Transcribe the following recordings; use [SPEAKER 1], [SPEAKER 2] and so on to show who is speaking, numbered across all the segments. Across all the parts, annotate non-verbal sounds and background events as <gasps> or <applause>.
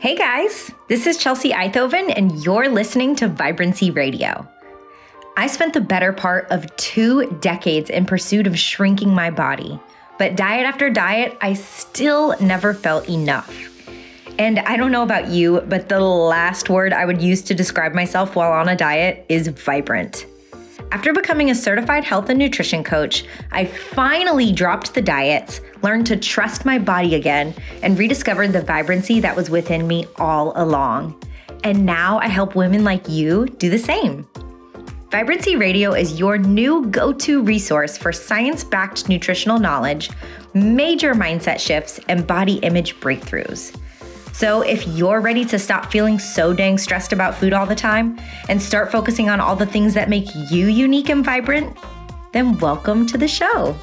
[SPEAKER 1] Hey guys, this is Chelsea Eithoven, and you're listening to Vibrancy Radio. I spent the better part of two decades in pursuit of shrinking my body, but diet after diet, I still never felt enough. And I don't know about you, but the last word I would use to describe myself while on a diet is vibrant. After becoming a certified health and nutrition coach, I finally dropped the diets, learned to trust my body again, and rediscovered the vibrancy that was within me all along. And now I help women like you do the same. Vibrancy Radio is your new go to resource for science backed nutritional knowledge, major mindset shifts, and body image breakthroughs. So, if you're ready to stop feeling so dang stressed about food all the time and start focusing on all the things that make you unique and vibrant, then welcome to the show.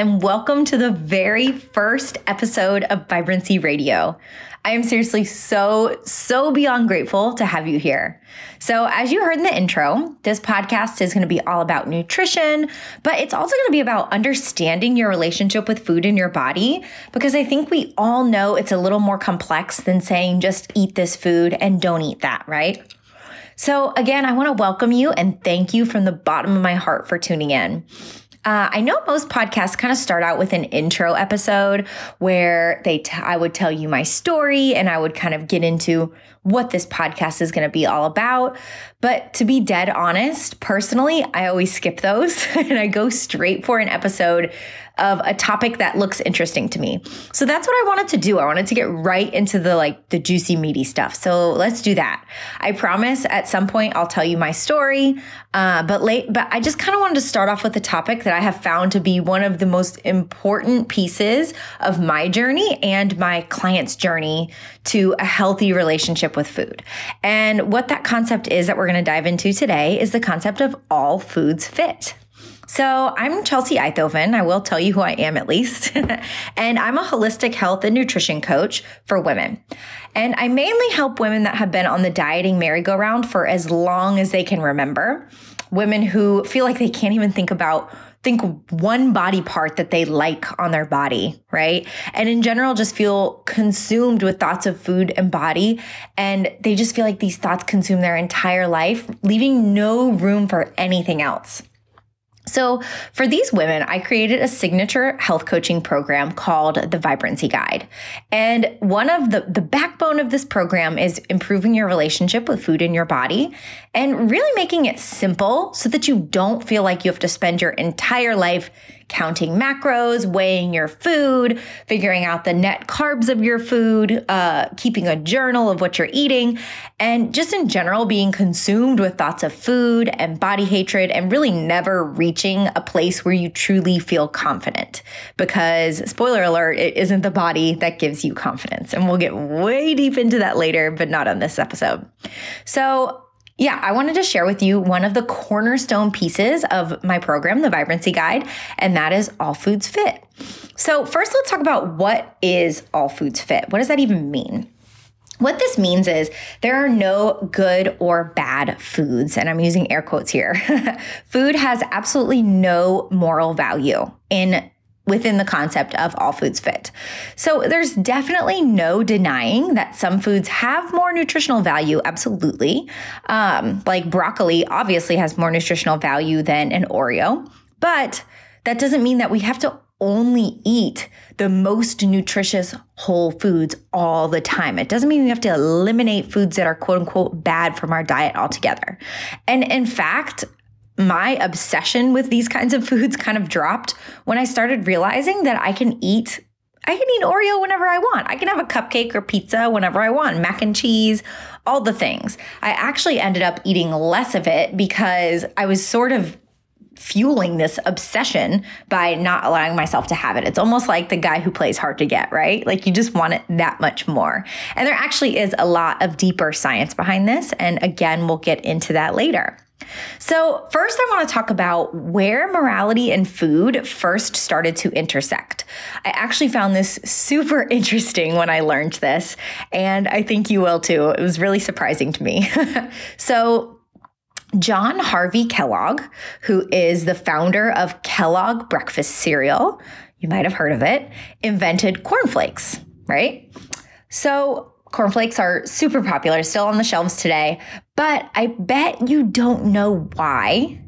[SPEAKER 1] And welcome to the very first episode of Vibrancy Radio. I am seriously so, so beyond grateful to have you here. So, as you heard in the intro, this podcast is going to be all about nutrition, but it's also going to be about understanding your relationship with food in your body because I think we all know it's a little more complex than saying just eat this food and don't eat that, right? So, again, I want to welcome you and thank you from the bottom of my heart for tuning in. Uh, I know most podcasts kind of start out with an intro episode where they t- I would tell you my story and I would kind of get into what this podcast is going to be all about. But to be dead honest, personally, I always skip those <laughs> and I go straight for an episode of a topic that looks interesting to me. So that's what I wanted to do. I wanted to get right into the like the juicy meaty stuff. So let's do that. I promise at some point I'll tell you my story. Uh, but late, but I just kind of wanted to start off with a topic that I have found to be one of the most important pieces of my journey and my client's journey to a healthy relationship with food. And what that concept is that we're going to dive into today is the concept of all foods fit. So, I'm Chelsea Eithoven. I will tell you who I am at least. <laughs> and I'm a holistic health and nutrition coach for women. And I mainly help women that have been on the dieting merry-go-round for as long as they can remember. Women who feel like they can't even think about think one body part that they like on their body, right? And in general, just feel consumed with thoughts of food and body. And they just feel like these thoughts consume their entire life, leaving no room for anything else. So, for these women, I created a signature health coaching program called the Vibrancy Guide. And one of the, the backbone of this program is improving your relationship with food in your body and really making it simple so that you don't feel like you have to spend your entire life counting macros, weighing your food, figuring out the net carbs of your food, uh, keeping a journal of what you're eating, and just in general being consumed with thoughts of food and body hatred and really never reaching a place where you truly feel confident. Because, spoiler alert, it isn't the body that gives you confidence. And we'll get way deep into that later, but not on this episode. So, yeah, I wanted to share with you one of the cornerstone pieces of my program, the Vibrancy Guide, and that is All Foods Fit. So, first, let's talk about what is All Foods Fit. What does that even mean? What this means is there are no good or bad foods, and I'm using air quotes here. <laughs> Food has absolutely no moral value in within the concept of all foods fit. So there's definitely no denying that some foods have more nutritional value, absolutely. Um, like broccoli obviously has more nutritional value than an Oreo, but that doesn't mean that we have to only eat the most nutritious whole foods all the time. It doesn't mean we have to eliminate foods that are quote unquote bad from our diet altogether. And in fact, my obsession with these kinds of foods kind of dropped when I started realizing that I can eat I can eat Oreo whenever I want. I can have a cupcake or pizza whenever I want, mac and cheese, all the things. I actually ended up eating less of it because I was sort of fueling this obsession by not allowing myself to have it. It's almost like the guy who plays hard to get, right? Like you just want it that much more. And there actually is a lot of deeper science behind this. And again, we'll get into that later. So, first, I want to talk about where morality and food first started to intersect. I actually found this super <laughs> interesting when I learned this, and I think you will too. It was really surprising to me. <laughs> so, John Harvey Kellogg, who is the founder of Kellogg Breakfast Cereal, you might have heard of it, invented cornflakes, right? So, cornflakes are super popular, still on the shelves today, but I bet you don't know why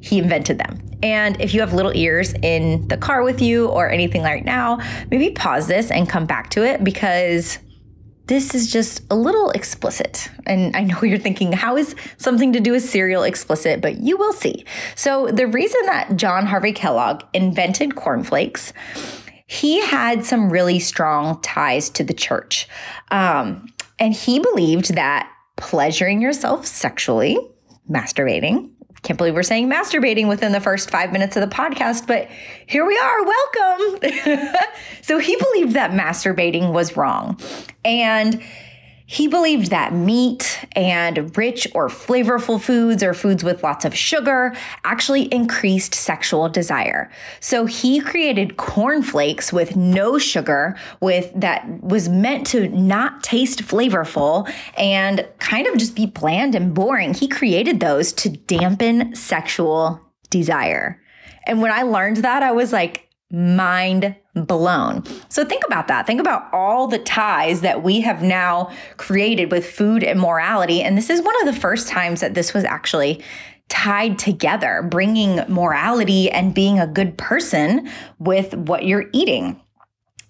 [SPEAKER 1] he invented them. And if you have little ears in the car with you or anything right now, maybe pause this and come back to it because this is just a little explicit. And I know <laughs> you're thinking, how is something to do with cereal explicit? But you will see. So, the reason that John Harvey Kellogg invented cornflakes, he had some really strong ties to the church. Um, and he believed that pleasuring yourself sexually, masturbating, can't believe we're saying masturbating within the first five minutes of the podcast, but here we are. Welcome. <laughs> so he believed that masturbating was wrong. And he believed that meat and rich or flavorful foods or foods with lots of sugar actually increased sexual desire. So he created cornflakes with no sugar with that was meant to not taste flavorful and kind of just be bland and boring. He created those to dampen sexual desire. And when I learned that, I was like, mind blown. So think about that. Think about all the ties that we have now created with food and morality. And this is one of the first times that this was actually tied together, bringing morality and being a good person with what you're eating.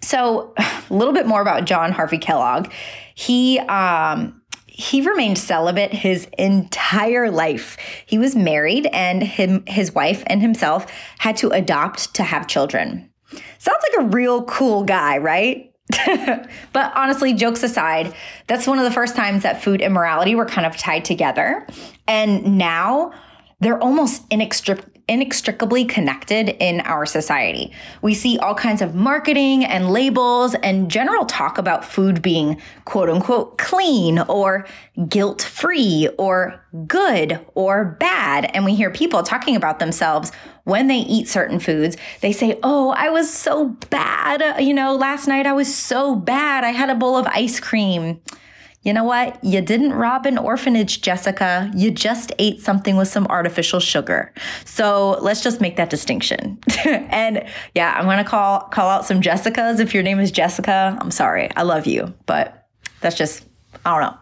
[SPEAKER 1] So, <sighs> a little bit more about John Harvey Kellogg. He um, he remained celibate his entire life. He was married, and him, his wife and himself had to adopt to have children. Sounds like a real cool guy, right? <laughs> but honestly, jokes aside, that's one of the first times that food and morality were kind of tied together. And now they're almost inextric- inextricably connected in our society. We see all kinds of marketing and labels and general talk about food being quote unquote clean or guilt free or good or bad. And we hear people talking about themselves when they eat certain foods. They say, Oh, I was so bad. You know, last night I was so bad. I had a bowl of ice cream you know what? You didn't rob an orphanage, Jessica. You just ate something with some artificial sugar. So let's just make that distinction. <laughs> and yeah, I'm gonna call call out some Jessicas. If your name is Jessica, I'm sorry. I love you, but that's just I don't know.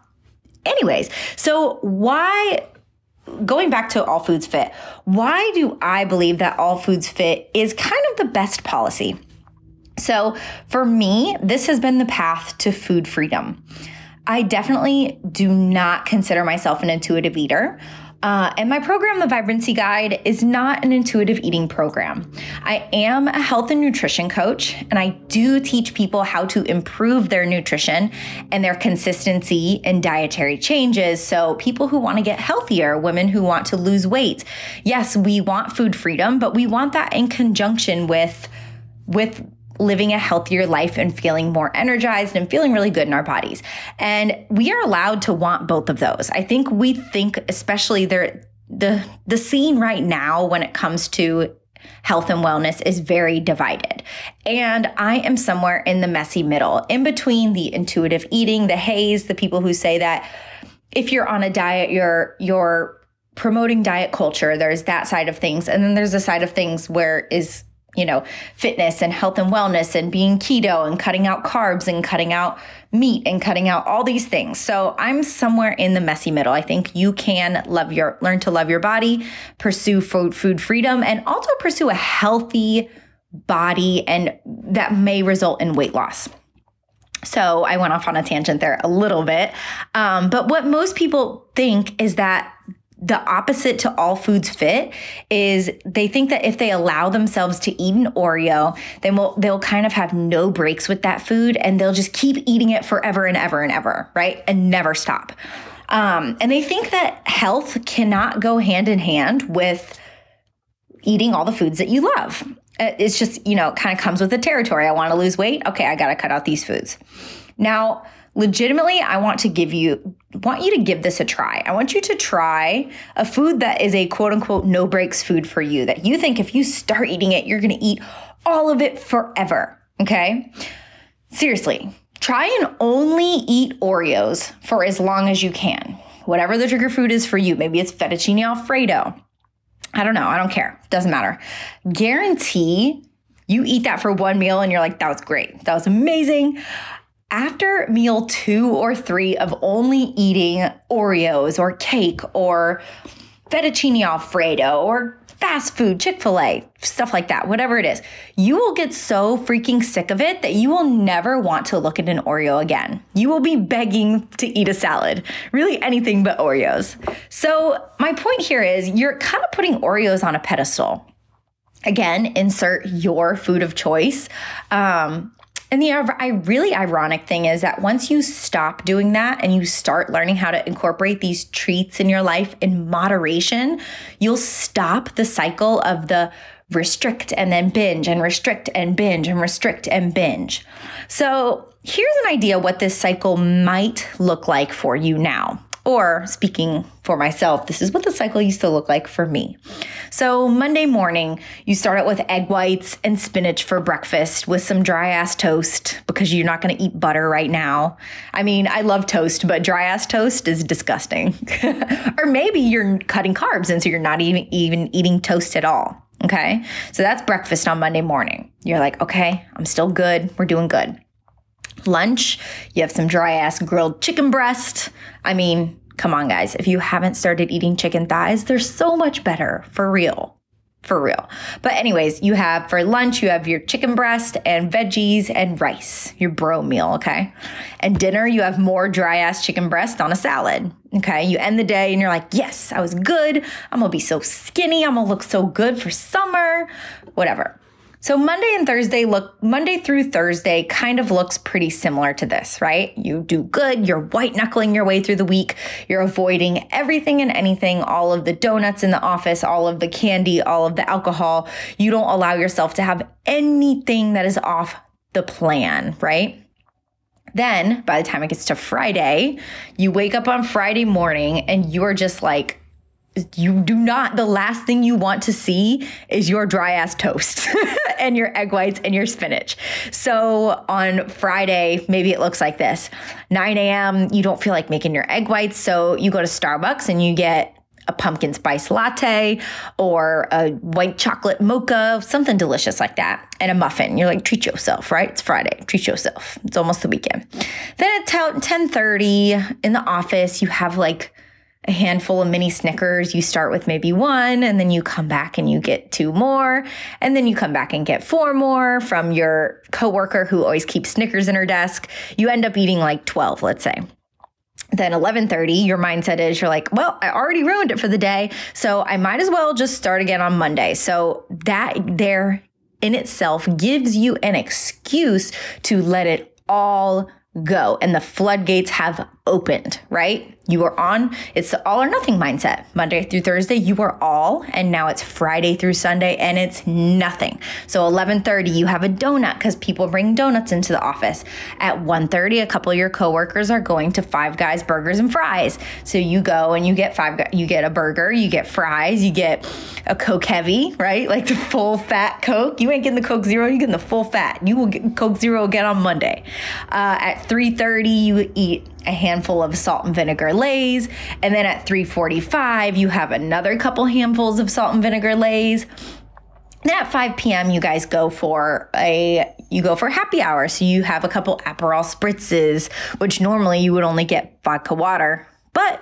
[SPEAKER 1] Anyways, so why going back to all foods fit, why do I believe that all foods fit is kind of the best policy? So for me, this has been the path to food freedom. I definitely do not consider myself an intuitive eater. Uh, and my program, the Vibrancy Guide, is not an intuitive eating program. I am a health and nutrition coach, and I do teach people how to improve their nutrition and their consistency in dietary changes. So, people who want to get healthier, women who want to lose weight. Yes, we want food freedom, but we want that in conjunction with with living a healthier life and feeling more energized and feeling really good in our bodies. And we are allowed to want both of those. I think we think, especially the the the scene right now when it comes to health and wellness is very divided. And I am somewhere in the messy middle, in between the intuitive eating, the HAES, the people who say that if you're on a diet, you're you're promoting diet culture. There's that side of things. And then there's a side of things where is you know, fitness and health and wellness and being keto and cutting out carbs and cutting out meat and cutting out all these things. So I'm somewhere in the messy middle. I think you can love your learn to love your body, pursue food food freedom and also pursue a healthy body and that may result in weight loss. So I went off on a tangent there a little bit. Um, but what most people think is that the opposite to all foods fit is they think that if they allow themselves to eat an Oreo, then we'll, they'll kind of have no breaks with that food and they'll just keep eating it forever and ever and ever, right? And never stop. Um, and they think that health cannot go hand in hand with eating all the foods that you love. Uh, it's just, you know, kind of comes with the territory. I want to lose weight. Okay, I got to cut out these foods. Now, legitimately I want to give you want you to give this a try. I want you to try a food that is a quote unquote no breaks food for you that you think if you start eating it, you're going to eat all of it forever. Okay? Seriously, try and only eat Oreos for as long as you can. Whatever the trigger food is for you. Maybe it's fettuccine alfredo. I don't know. I don't care. Doesn't matter. Guarantee you eat that for one meal and you're like, that was great. That was amazing. After meal two or three of only eating Oreos or cake or fettuccine alfredo or fast food, Chick fil A, stuff like that, whatever it is, you will get so freaking sick of it that you will never want to look at an Oreo again. You will be begging to eat a salad, really anything but Oreos. So, my point here is you're kind of putting Oreos on a pedestal. Again, insert your food of choice. Um, and the I really ironic thing is that once you stop doing that and you start learning how to incorporate these treats in your life in moderation, you'll stop the cycle of the restrict and then binge and restrict and binge and restrict and binge. So, here's an idea what this cycle might look like for you now. Or speaking for myself, this is what the cycle used to look like for me. So, Monday morning, you start out with egg whites and spinach for breakfast with some dry ass toast because you're not going to eat butter right now. I mean, I love toast, but dry ass toast is disgusting. <laughs> or maybe you're cutting carbs and so you're not even, even eating toast at all. Okay. So that's breakfast on Monday morning. You're like, okay, I'm still good. We're doing good lunch, you have some dry ass grilled chicken breast. I mean, come on, guys. If you haven't started eating chicken thighs, they're so much better for real. For real. But, anyways, you have for lunch, you have your chicken breast and veggies and rice, your bro meal, okay? And dinner, you have more dry ass chicken breast on a salad, okay? You end the day and you're like, yes, I was good. I'm gonna be so skinny. I'm gonna look so good for summer, whatever. So Monday and Thursday look, Monday through Thursday kind of looks pretty similar to this, right? You do good, you're white knuckling your way through the week, you're avoiding everything and anything, all of the donuts in the office, all of the candy, all of the alcohol. You don't allow yourself to have anything that is off the plan, right? Then by the time it gets to Friday, you wake up on Friday morning and you're just like, you do not the last thing you want to see is your dry ass toast <laughs> and your egg whites and your spinach so on friday maybe it looks like this 9 a.m you don't feel like making your egg whites so you go to starbucks and you get a pumpkin spice latte or a white chocolate mocha, something delicious like that, and a muffin. You're like, treat yourself, right? It's Friday. Treat yourself. It's almost the weekend. Then at 10:30 in the office, you have like a handful of mini Snickers. You start with maybe one, and then you come back and you get two more, and then you come back and get four more from your coworker who always keeps Snickers in her desk. You end up eating like 12, let's say then 11:30 your mindset is you're like well I already ruined it for the day so I might as well just start again on Monday so that there in itself gives you an excuse to let it all go and the floodgates have opened right you are on, it's the all or nothing mindset. Monday through Thursday, you are all, and now it's Friday through Sunday, and it's nothing. So 11:30, you have a donut because people bring donuts into the office. At 1:30, a couple of your coworkers are going to Five Guys Burgers and Fries. So you go and you get five, you get a burger, you get fries, you get a Coke Heavy, right? Like the full fat Coke. You ain't getting the Coke Zero, you getting the full fat. You will get Coke Zero again on Monday. Uh, at 3:30, you eat a handful of salt and vinegar lays and then at 3:45 you have another couple handfuls of salt and vinegar lays then at 5 p.m. you guys go for a you go for happy hour so you have a couple aperol spritzes which normally you would only get vodka water but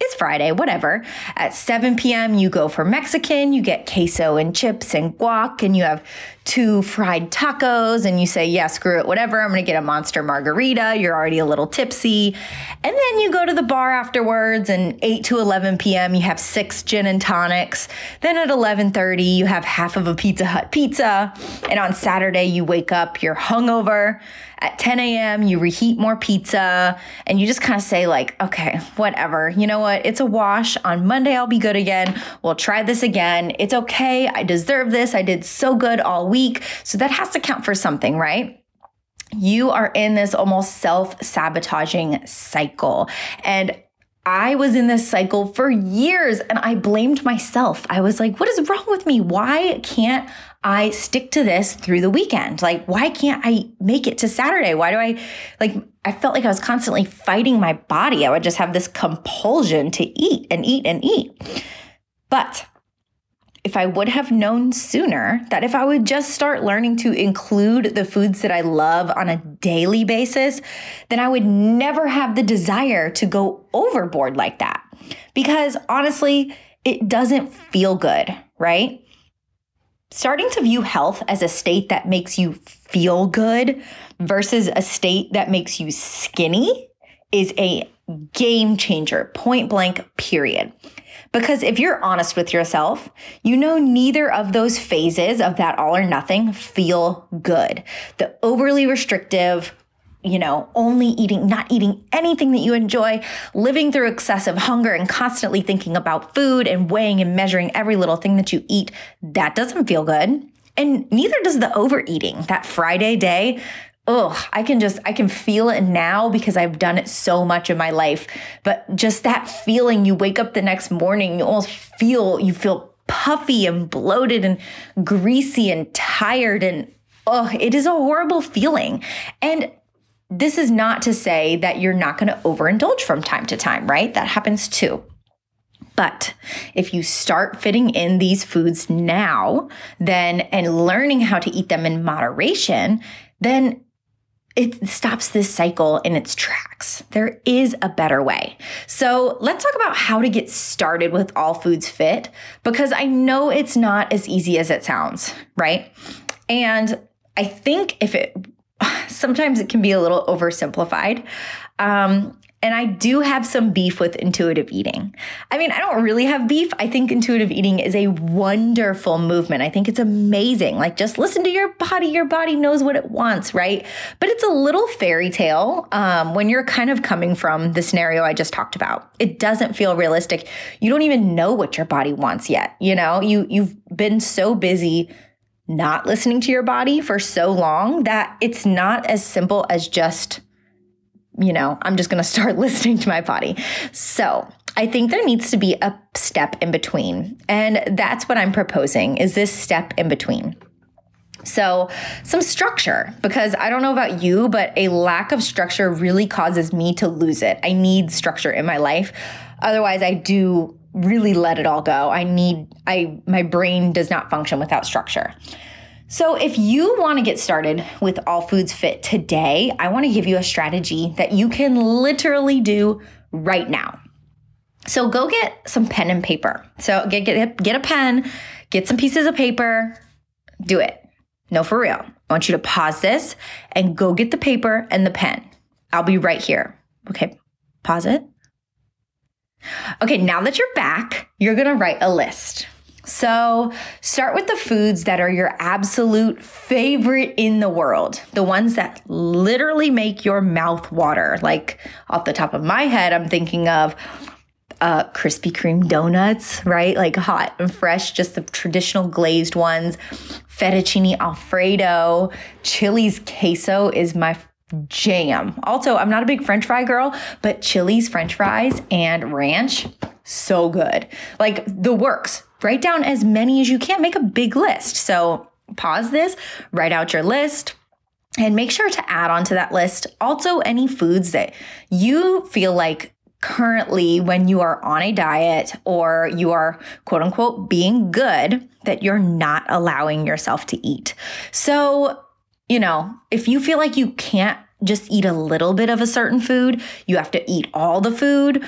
[SPEAKER 1] it's Friday, whatever. At 7 p.m., you go for Mexican, you get queso and chips and guac, and you have two fried tacos and you say, yeah, screw it, whatever. I'm to get a monster margarita. You're already a little tipsy. And then you go to the bar afterwards and 8 to 11 p.m. you have six gin and tonics. Then at 11:30 you have half of a Pizza Hut pizza. And on Saturday you wake up, you're hungover. At 10 a.m. you reheat more pizza and you just kind of say like, okay, whatever. You know what? It's a wash. On Monday I'll be good again. We'll try this again. It's okay. I deserve this. I did so good all week. So that has to count for something, right? you are in this almost self sabotaging cycle. And I was in this cycle for years and I blamed myself. I was like, what is wrong with me? Why can't I stick to this through the weekend? Like, why can't I make it to Saturday? Why do I like, I felt like I was constantly fighting my body. I would just have this compulsion to eat and eat and eat. But if I would have known sooner that if I would just start learning to include the foods that I love on a daily basis, then I would never have the desire to go overboard like that. Because honestly, it doesn't feel good, right? Starting to view health as a state that makes you feel good versus a state that makes you skinny is a game changer, point blank, period. Because if you're honest with yourself, you know neither of those phases of that all or nothing feel good. The overly restrictive, you know, only eating, not eating anything that you enjoy, living through excessive hunger and constantly thinking about food and weighing and measuring every little thing that you eat, that doesn't feel good. And neither does the overeating. That Friday day oh, I can just, I can feel it now because I've done it so much in my life. But just that feeling, you wake up the next morning, you almost feel, you feel puffy and bloated and greasy and tired. And oh, it is a horrible feeling. And this is not to say that you're not going to overindulge from time to time, right? That happens too. But if you start fitting in these foods now, then and learning how to eat them in moderation, then it stops this cycle in its tracks. There is a better way. So let's talk about how to get started with All Foods Fit because I know it's not as easy as it sounds, right? And I think if it <sighs> sometimes it can be a little oversimplified. Um, and I do have some beef with intuitive eating. I mean, I don't really have beef. I think intuitive eating is a wonderful movement. I think it's amazing. Like, just listen to your body. Your body knows what it wants, right? But it's a little fairy tale um, when you're kind of coming from the scenario I just talked about. It doesn't feel realistic. You don't even know what your body wants yet. You know, you you've been so busy not listening to your body for so long that it's not as simple as just you know, I'm just going <laughs> to start listening to my body. So, I think there needs to be a step in between. And that's what I'm proposing is this step in between. So, some structure, because I don't know about you, but a lack of structure really causes me to lose it. I need structure in my life. Otherwise, I do really let it all go. I need, I, my brain does not function without structure. So, if you want to get started with All Foods Fit today, I want to give you a strategy that you can literally do right now. So, go get some pen and paper. So, get, get, get a pen, get some pieces of paper, do it. No, for real. I want you to pause this and go get the paper and the pen. I'll be right here. Okay, pause it. Okay, now that you're back, you're gonna write a list. So, start with the foods that are your absolute favorite in the world, the ones that literally make your mouth water. Like, off the top of my head, I'm thinking of uh, Krispy Kreme donuts, right? Like hot and fresh, just the traditional glazed ones. Fettuccine Alfredo, Chili's queso is my jam. Also, I'm not a big french fry girl, but Chili's french fries and ranch, so good. Like the works write down as many as you can, make a big list. So pause this, write out your list. And make sure to add onto that list also any foods that you feel like currently, when you are on a diet or you are quote unquote being good, that you're not allowing yourself to eat. So, you know, if you feel like you can't just eat a little bit of a certain food, you have to eat all the food,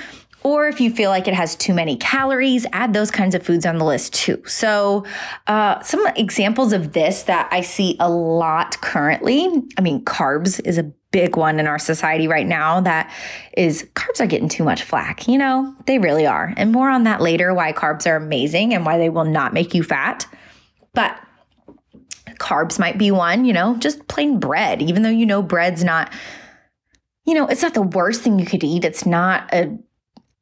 [SPEAKER 1] or if you feel like it has too many calories, add those kinds of foods on the list too. So, uh, some examples of this that I see a lot currently I mean, carbs is a big one in our society right now that is carbs are getting too much flack. You know, they really are. And more on that later why carbs are amazing and why they will not make you fat. But carbs might be one, you know, just plain bread, even though you know bread's not you know, it's not the worst thing you could eat. It's not a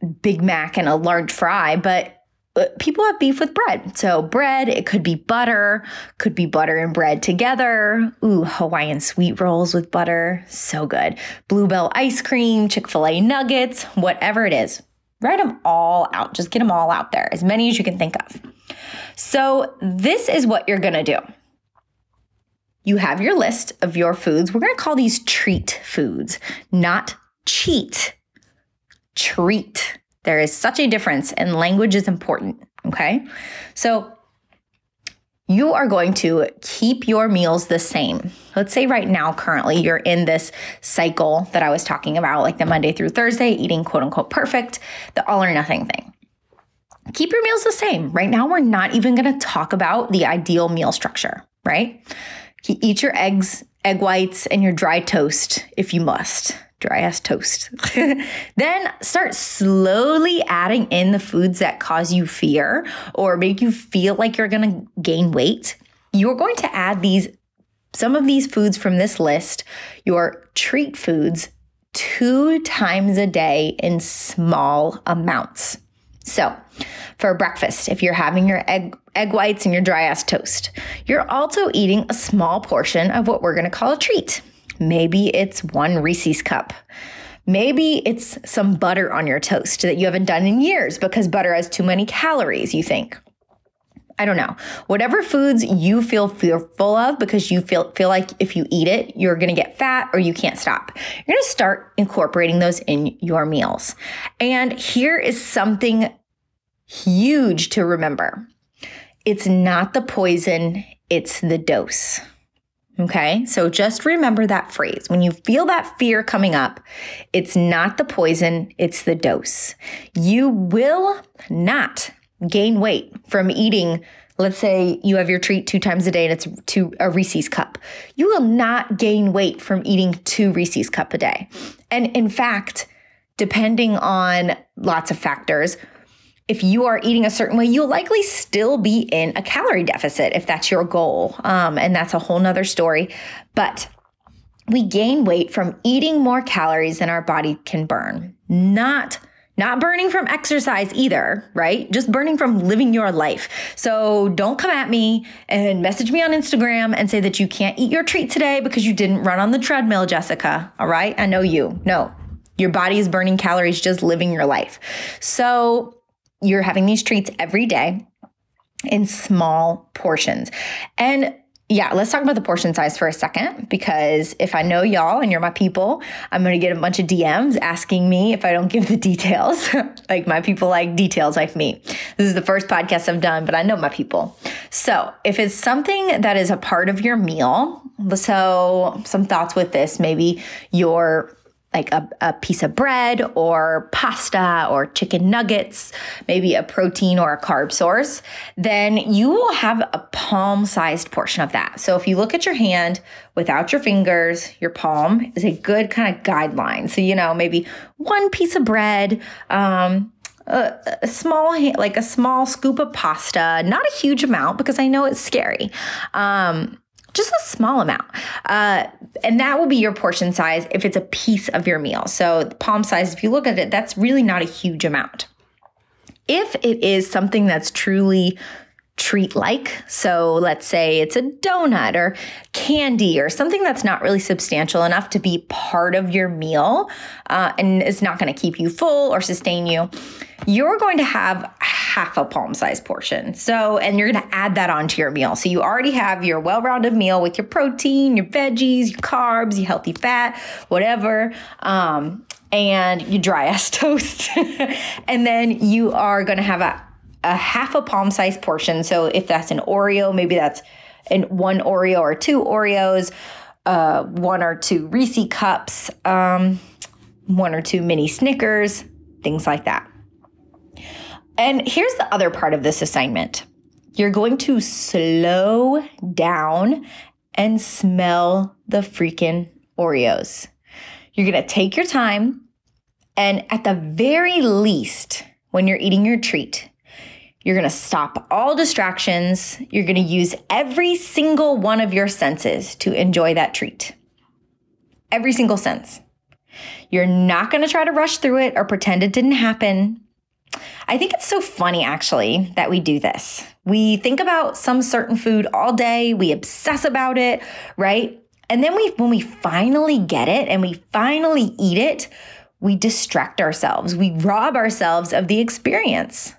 [SPEAKER 1] Big Mac and a large fry, but uh, people have beef with bread. So, bread, it could be butter, could be butter and bread together. Ooh, Hawaiian sweet rolls with butter. So good. Bluebell ice cream, Chick fil A nuggets, whatever it is. Write them all out. Just get them all out there, as many as you can think of. So, this is what you're gonna do. You have your list of your foods. We're gonna call these treat foods, not cheat. Treat. There is such a difference, and language is important. Okay. So, you are going to keep your meals the same. Let's say right now, currently, you're in this cycle that I was talking about, like the Monday through Thursday, eating quote unquote perfect, the all or nothing thing. Keep your meals the same. Right now, we're not even going to talk about the ideal meal structure, right? Eat your eggs, egg whites, and your dry toast if you must dry ass toast. <laughs> then start slowly adding in the foods that cause you fear or make you feel like you're going to gain weight. You're going to add these some of these foods from this list, your treat foods, two times a day in small amounts. So, for breakfast, if you're having your egg egg whites and your dry ass toast, you're also eating a small portion of what we're to call a treat. Maybe it's one Reese's cup. Maybe it's some butter on your toast that you haven't done in years because butter has too many calories, you think. I don't know. Whatever foods you feel fearful of because you feel feel like if you eat it, you're going to get fat or you can't stop. You're going to start incorporating those in your meals. And here is something huge to remember. It's not the poison, it's the dose. Okay, so just remember that phrase. When you feel that fear coming up, it's not the poison, it's the dose. You will not gain weight from eating. Let's say you have your treat two times a day and it's two a Reese's cup. You will not gain weight from eating two Reese's cup a day. And in fact, depending on lots of factors, if you are eating a certain way, you'll likely still be in a calorie deficit if that's your goal. Um, and that's a whole nother story. But we gain weight from eating more calories than our body can burn, not not burning from exercise either, right? Just burning from living your life. So don't come at me and message me on Instagram and say that you can't eat your treat today because you didn't run on the treadmill, Jessica. All right? I know you. No, your body is burning calories just living your life. So you're having these treats every day in small portions. And yeah, let's talk about the portion size for a second because if I know y'all and you're my people, I'm going to get a bunch of DMs asking me if I don't give the details. <laughs> like my people like details like me. This is the first podcast I've done, but I know my people. So, if it's something that is a part of your meal, so some thoughts with this, maybe your like a, a piece of bread or pasta or chicken nuggets, maybe a protein or a carb source, then you will have a palm sized portion of that. So if you look at your hand without your fingers, your palm is a good kind of guideline. So, you know, maybe one piece of bread, um, a, a, small like a small scoop of pasta not a huge amount because i know it's scary um, just a small amount. Uh, and that will be your portion size if it's a piece of your meal. So, palm size, if you look at it, that's really not a huge amount. If it is something that's truly treat like. So let's say it's a donut or candy or something that's not really substantial enough to be part of your meal uh, and is not going to keep you full or sustain you. You're going to have half a palm size portion. So, and you're going to add that onto your meal. So, you already have your well rounded meal with your protein, your veggies, your carbs, your healthy fat, whatever. Um, and your dry ass <laughs> toast. and then you are going to have a a half a palm sized portion. So if that's an Oreo, maybe that's in one Oreo or two Oreos, uh, one or two Reese cups, um, one or two mini Snickers, things like that. And here's the other part of this assignment you're going to slow down and smell the freaking Oreos. You're going to take your time, and at the very least, when you're eating your treat, you're going to stop all distractions. You're going to use every single one of your senses to enjoy that treat. Every single sense. You're not going to try to rush through it or pretend it didn't happen. I think it's so funny actually that we do this. We think about some certain food all day, we obsess about it, right? And then we when we finally get it and we finally eat it, we distract ourselves. We rob ourselves of the experience.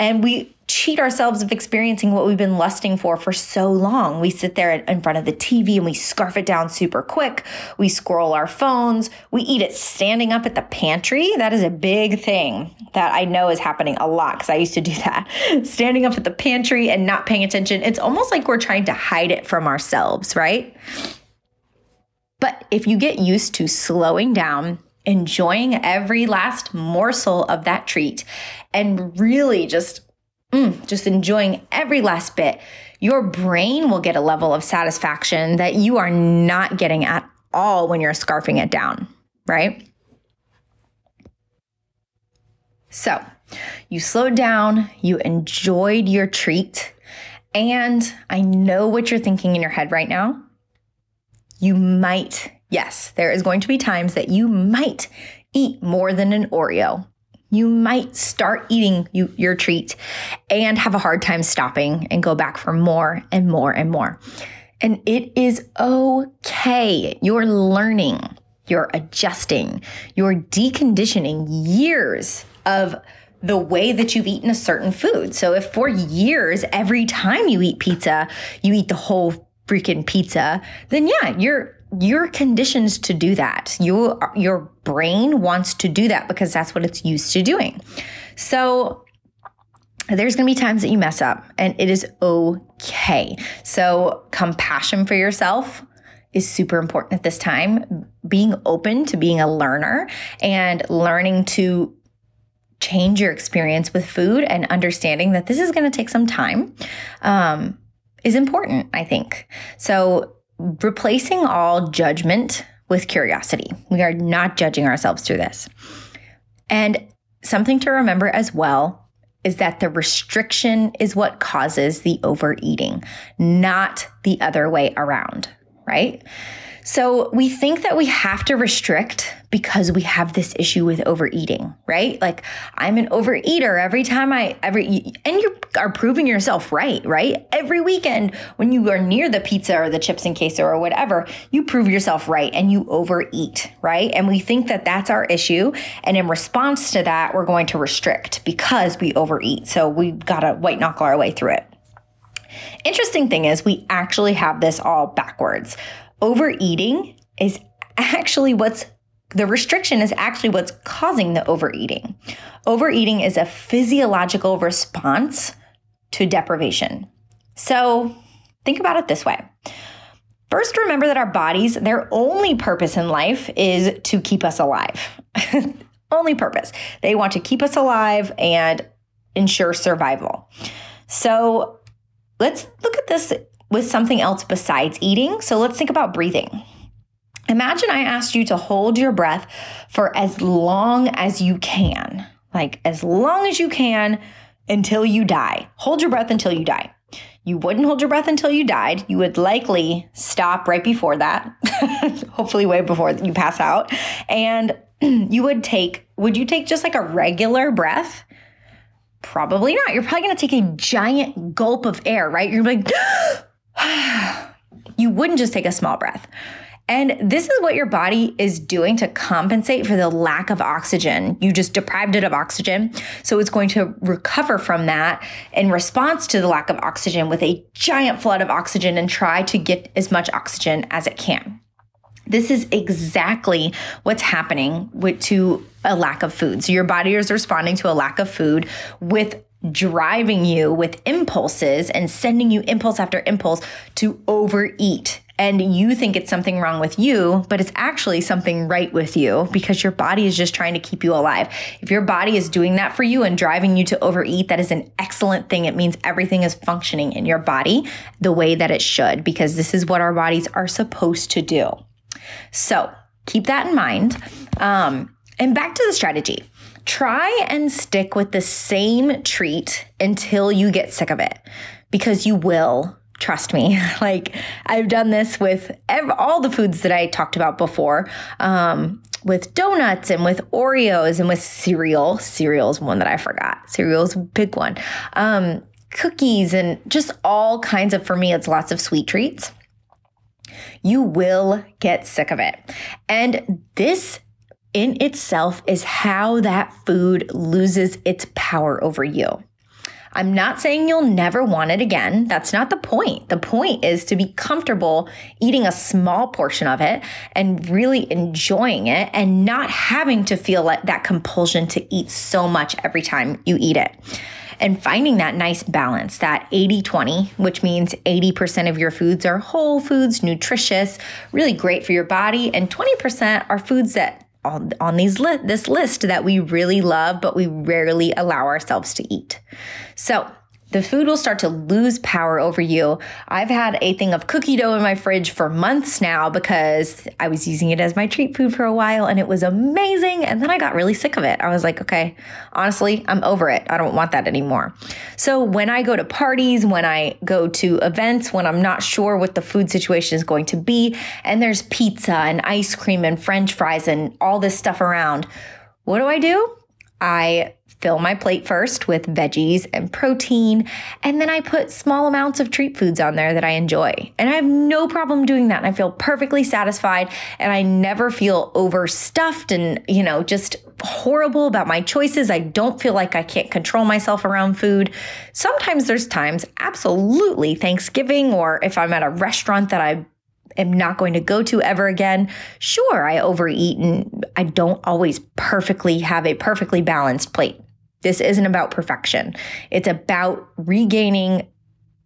[SPEAKER 1] And we cheat ourselves of experiencing what we've been lusting for for so long. We sit there in front of the TV and we scarf it down super quick. We scroll our phones. We eat it standing up at the pantry. That is a big thing that I know is happening a lot because I used to do that. <laughs> standing up at the pantry and not paying attention. It's almost like we're trying to hide it from ourselves, right? But if you get used to slowing down, enjoying every last morsel of that treat, and really just mm, just enjoying every last bit, your brain will get a level of satisfaction that you are not getting at all when you're scarfing it down, right? So, you slowed down, you enjoyed your treat, and I know what you're thinking in your head right now. You might, yes, there is going to be times that you might eat more than an Oreo you might start eating you, your treat and have a hard time stopping and go back for more and more and more. And it is okay. You're learning, you're adjusting, you're deconditioning years of the way that you've eaten a certain food. So if for years, every time you eat pizza, you eat the whole freaking pizza, then yeah, you're you're conditioned to do that. You, your brain wants to do that because that's what it's used to doing. So there's going to be times that you mess up and it is okay. So compassion for yourself is super important at this time. Being open to being a learner and learning to change your experience with food and understanding that this is going to take some time um, is important, I think. So replacing all judgment with curiosity. We are not judging ourselves through this. And something to remember as well is that the restriction is what causes the overeating, not the other way around, right? So we think that we have to restrict because we have this issue with overeating, right? Like I'm an overeater every time I every and you are proving yourself right, right? Every weekend when you are near the pizza or the chips and queso or whatever, you prove yourself right and you overeat, right? And we think that that's our issue and in response to that, we're going to restrict because we overeat. So we've got to white knuckle our way through it. Interesting thing is we actually have this all backwards. Overeating is actually what's the restriction is actually what's causing the overeating. Overeating is a physiological response to deprivation. So think about it this way. First, remember that our bodies, their only purpose in life is to keep us alive. <laughs> only purpose. They want to keep us alive and ensure survival. So let's look at this with something else besides eating. So let's think about breathing. Imagine I asked you to hold your breath for as long as you can, like as long as you can until you die. Hold your breath until you die. You wouldn't hold your breath until you died. You would likely stop right before that, <laughs> hopefully, way before you pass out. And <clears throat> you would take, would you take just like a regular breath? Probably not. You're probably to take a giant gulp of air, right? You're like, <gasps> <sighs> you wouldn't just take a small breath. And this is what your body is doing to compensate for the lack of oxygen. You just deprived it of oxygen. So it's going to recover from that in response to the lack of oxygen with a giant flood of oxygen and try to get as much oxygen as it can. This is exactly what's happening with, to a lack of food. So your body is responding to a lack of food with driving you with impulses and sending you impulse after impulse to overeat and you think it's something wrong with you, but it's actually something right with you because your body is just trying to keep you alive. If your body is doing that for you and driving you to overeat, that is an excellent thing. It means everything is functioning in your body the way that it should because this is what our bodies are supposed to do. So keep that in mind. Um, and back to the strategy. Try and stick with the same treat until you get sick of it because you will Trust me. <laughs> Like I've done this with ev- all the foods that I talked about before. Um, with donuts and with Oreos and with cereal. Cereal is one that I forgot. Cereal is a big one. Um, cookies and just all kinds of, for me, it's lots of sweet treats. You will get sick of it. And this in itself is how that food loses its power over you. I'm not saying you'll never want it again. That's not the point. The point is to be comfortable eating a small portion of it and really enjoying it and not having to feel like that compulsion to eat so much every time you eat it. And finding that nice balance, that 80 20, which means 80% of your foods are whole foods, nutritious, really great for your body, and 20% are foods that on, on these li- this list that we really love, but we rarely allow ourselves to eat. So the food will start to lose power over you. I've had a thing of cookie dough in my fridge for months now because I was using it as my treat food for a while and it was amazing. And then I got really sick of it. I was like, okay, honestly, I'm over it. I don't want that anymore. So when I go to parties, when I go to events, when I'm not sure what the food situation is going to be, and there's pizza and ice cream and french fries and all this stuff around, what do I do? I fill my plate first with veggies and protein, and then I put small amounts of treat foods on there that I enjoy. And I have no problem doing that. And I feel perfectly satisfied, and I never feel overstuffed and, you know, just horrible about my choices. I don't feel like I can't control myself around food. Sometimes there's times, absolutely, Thanksgiving, or if I'm at a restaurant that I am not going to go to ever again. Sure, I overeat and I don't always perfectly have a perfectly balanced plate. This isn't about perfection. It's about regaining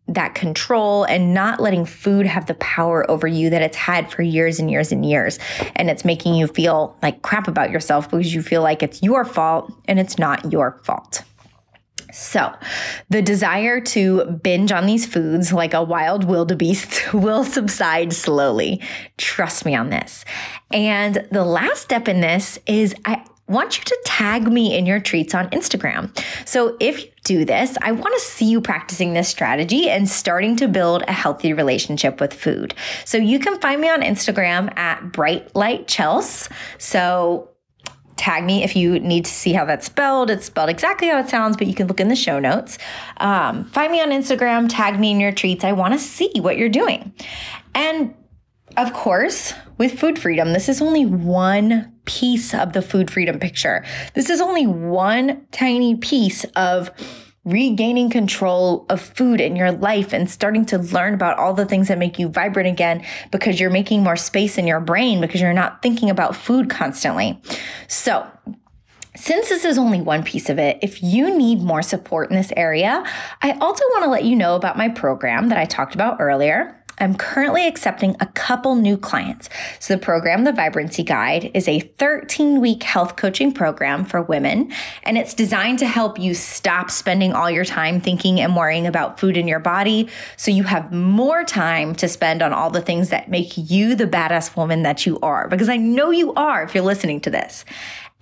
[SPEAKER 1] that control and not letting food have the power over you that it's had for years and years and years. And it's making you feel like crap about yourself because you feel like it's your fault and it's not your fault. So, the desire to binge on these foods like a wild wildebeest <laughs> will subside slowly. Trust me on this. And the last step in this is I want you to tag me in your treats on Instagram. So, if you do this, I want to see you practicing this strategy and starting to build a healthy relationship with food. So, you can find me on Instagram at Bright Light Chels. So, tag me if you need to see how that's spelled. It's spelled exactly how it sounds, but you can look in the show notes. Um, find me on Instagram, tag me in your treats. I want to see what you're doing. And of course, with food freedom, this is only one piece of the food freedom picture. This is only one tiny piece of regaining control of food in your life and starting to learn about all the things that make you vibrant again because you're making more space in your brain because you're not thinking about food constantly. So, since this is only one piece of it, if you need more support in this area, I also want to let you know about my program that I talked about earlier. I'm currently accepting a couple new clients. So, the program, the Vibrancy Guide, is a 13 week health coaching program for women, and it's designed to help you stop spending all your time thinking and worrying about food in your body so you have more time to spend on all the things that make you the badass woman that you are. Because I know you are if you're listening to this.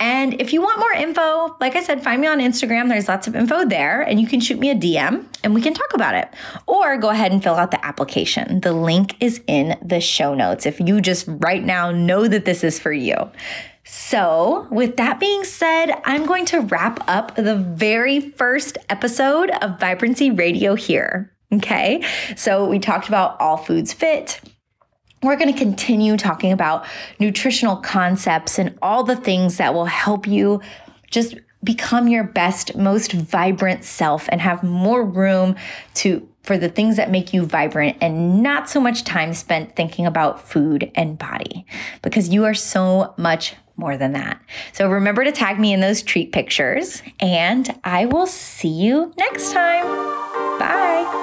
[SPEAKER 1] And if you want more info, like I said, find me on Instagram. There's lots of info there, and you can shoot me a DM and we can talk about it. Or go ahead and fill out the application. The link is in the show notes if you just right now know that this is for you. So, with that being said, I'm going to wrap up the very first episode of Vibrancy Radio here. Okay. So, we talked about all foods fit we're going to continue talking about nutritional concepts and all the things that will help you just become your best, most vibrant self and have more room to for the things that make you vibrant and not so much time spent thinking about food and body because you are so much more than that. So remember to tag me in those treat pictures and I will see you next time. Bye.